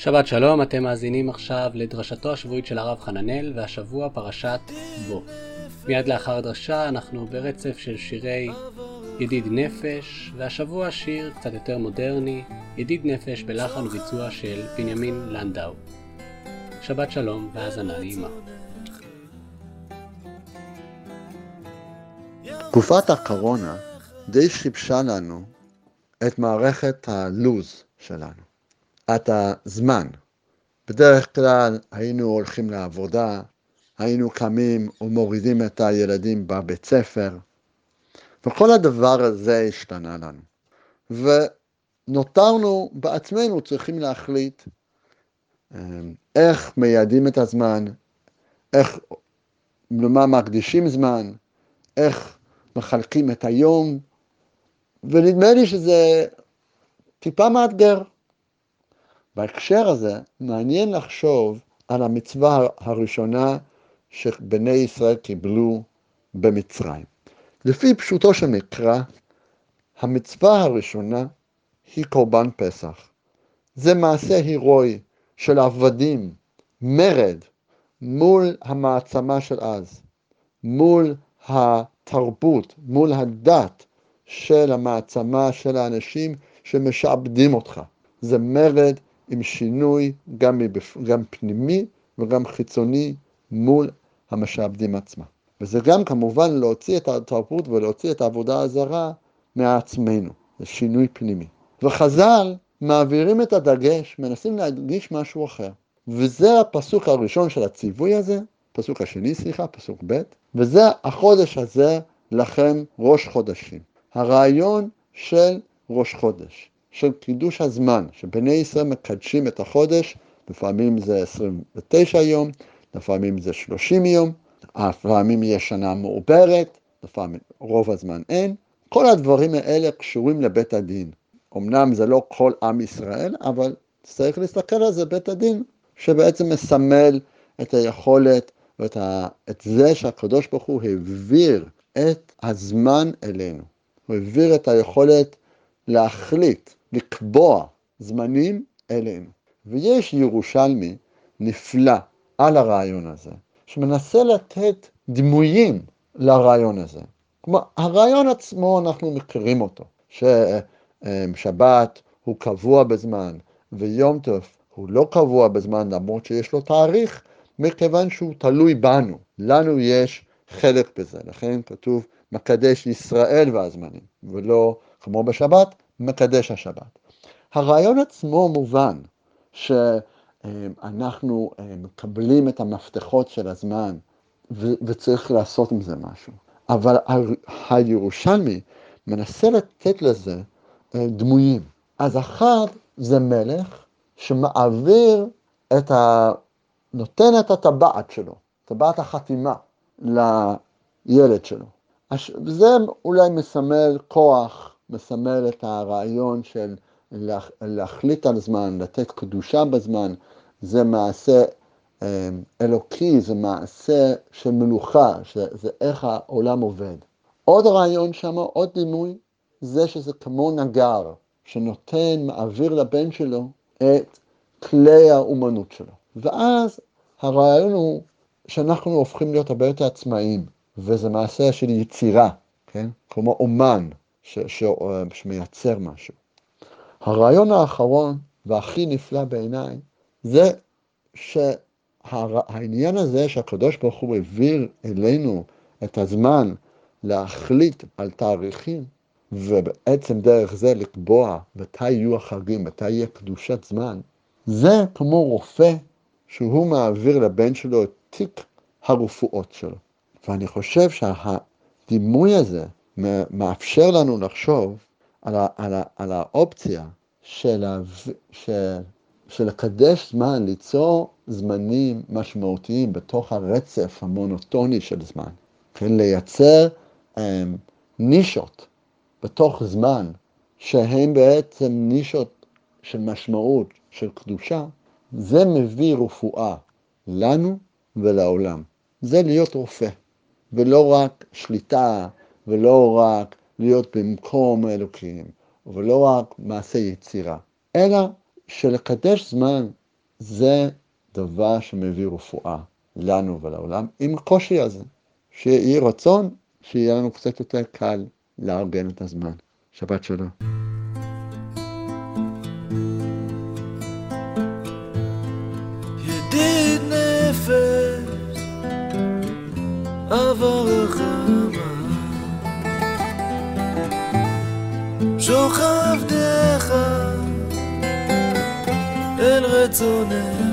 שבת שלום, אתם מאזינים עכשיו לדרשתו השבועית של הרב חננאל, והשבוע פרשת בו. מיד לאחר הדרשה אנחנו ברצף של שירי ידיד נפש, והשבוע שיר קצת יותר מודרני, ידיד נפש בלחן וביצוע של בנימין לנדאו. שבת שלום והאזנה נעימה. תקופת הקורונה די שיבשה לנו את מערכת הלוז שלנו. את הזמן. בדרך כלל היינו הולכים לעבודה, היינו קמים ומורידים את הילדים בבית ספר, וכל הדבר הזה השתנה לנו. ונותרנו בעצמנו צריכים להחליט אמ, איך מייעדים את הזמן, איך, למה מקדישים זמן, איך מחלקים את היום, ונדמה לי שזה טיפה מאתגר. בהקשר הזה, מעניין לחשוב על המצווה הראשונה שבני ישראל קיבלו במצרים. לפי פשוטו של מקרא, המצווה הראשונה היא קורבן פסח. זה מעשה הירואי של עבדים, מרד, מול המעצמה של אז, מול התרבות, מול הדת של המעצמה של האנשים שמשעבדים אותך. זה מרד עם שינוי גם, מבפ... גם פנימי וגם חיצוני מול המשעבדים עצמם. וזה גם כמובן להוציא את התרבות ולהוציא את העבודה הזרה מעצמנו, זה שינוי פנימי. וחז"ל מעבירים את הדגש, מנסים להדגיש משהו אחר. וזה הפסוק הראשון של הציווי הזה, פסוק השני, סליחה, פסוק ב', וזה החודש הזה לכם ראש חודשים. הרעיון של ראש חודש. של קידוש הזמן, שבני ישראל מקדשים את החודש, לפעמים זה 29 יום, לפעמים זה 30 יום, לפעמים יש שנה מעוברת, לפעמים רוב הזמן אין. כל הדברים האלה קשורים לבית הדין. אמנם זה לא כל עם ישראל, אבל צריך להסתכל על זה בית הדין, שבעצם מסמל את היכולת ואת ה... את זה שהקדוש ברוך הוא העביר את הזמן אלינו. הוא העביר את היכולת להחליט לקבוע זמנים אלינו. ויש ירושלמי נפלא על הרעיון הזה, שמנסה לתת דמויים לרעיון הזה. כלומר, הרעיון עצמו, אנחנו מכירים אותו, ששבת הוא קבוע בזמן, ויום טוב הוא לא קבוע בזמן, למרות שיש לו תאריך, מכיוון שהוא תלוי בנו. לנו יש חלק בזה, לכן כתוב מקדש ישראל והזמנים, ולא כמו בשבת, מקדש השבת. הרעיון עצמו מובן, שאנחנו אה, מקבלים את המפתחות של הזמן וצריך לעשות עם זה משהו. אבל הירושלמי מנסה לתת לזה אה, דמויים. אז אחד זה מלך שמעביר את ה... נותן את הטבעת שלו, טבעת החתימה, לילד שלו. זה אולי מסמל כוח מסמל את הרעיון של להחליט על זמן, לתת קדושה בזמן, זה מעשה אמ, אלוקי, זה מעשה של מלוכה, זה איך העולם עובד. עוד רעיון שם, עוד דימוי, זה שזה כמו נגר, שנותן, מעביר לבן שלו את כלי האומנות שלו. ואז הרעיון הוא שאנחנו הופכים להיות הרבה יותר עצמאיים, וזה מעשה של יצירה, כן? כמו אומן, ש, ש, שמייצר משהו. הרעיון האחרון והכי נפלא בעיניי זה שהעניין הזה שהקדוש ברוך הוא העביר אלינו את הזמן להחליט על תאריכים ובעצם דרך זה לקבוע מתי יהיו החגים, מתי יהיה קדושת זמן, זה כמו רופא שהוא מעביר לבן שלו את תיק הרפואות שלו. ואני חושב שהדימוי הזה מאפשר לנו לחשוב על, ה, על, ה, על האופציה של, ה, של, של לקדש זמן, ליצור זמנים משמעותיים בתוך הרצף המונוטוני של זמן, כן, לייצר um, נישות בתוך זמן, שהן בעצם נישות של משמעות, של קדושה, זה מביא רפואה לנו ולעולם. זה להיות רופא, ולא רק שליטה ולא רק להיות במקום אלוקים, ולא רק מעשה יצירה, אלא שלקדש זמן זה דבר שמביא רפואה לנו ולעולם עם הקושי הזה. שיהיה רצון, שיהיה לנו קצת יותר קל לארגן את הזמן. שבת שלום. שוכב דרך אל רצונך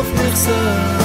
of myself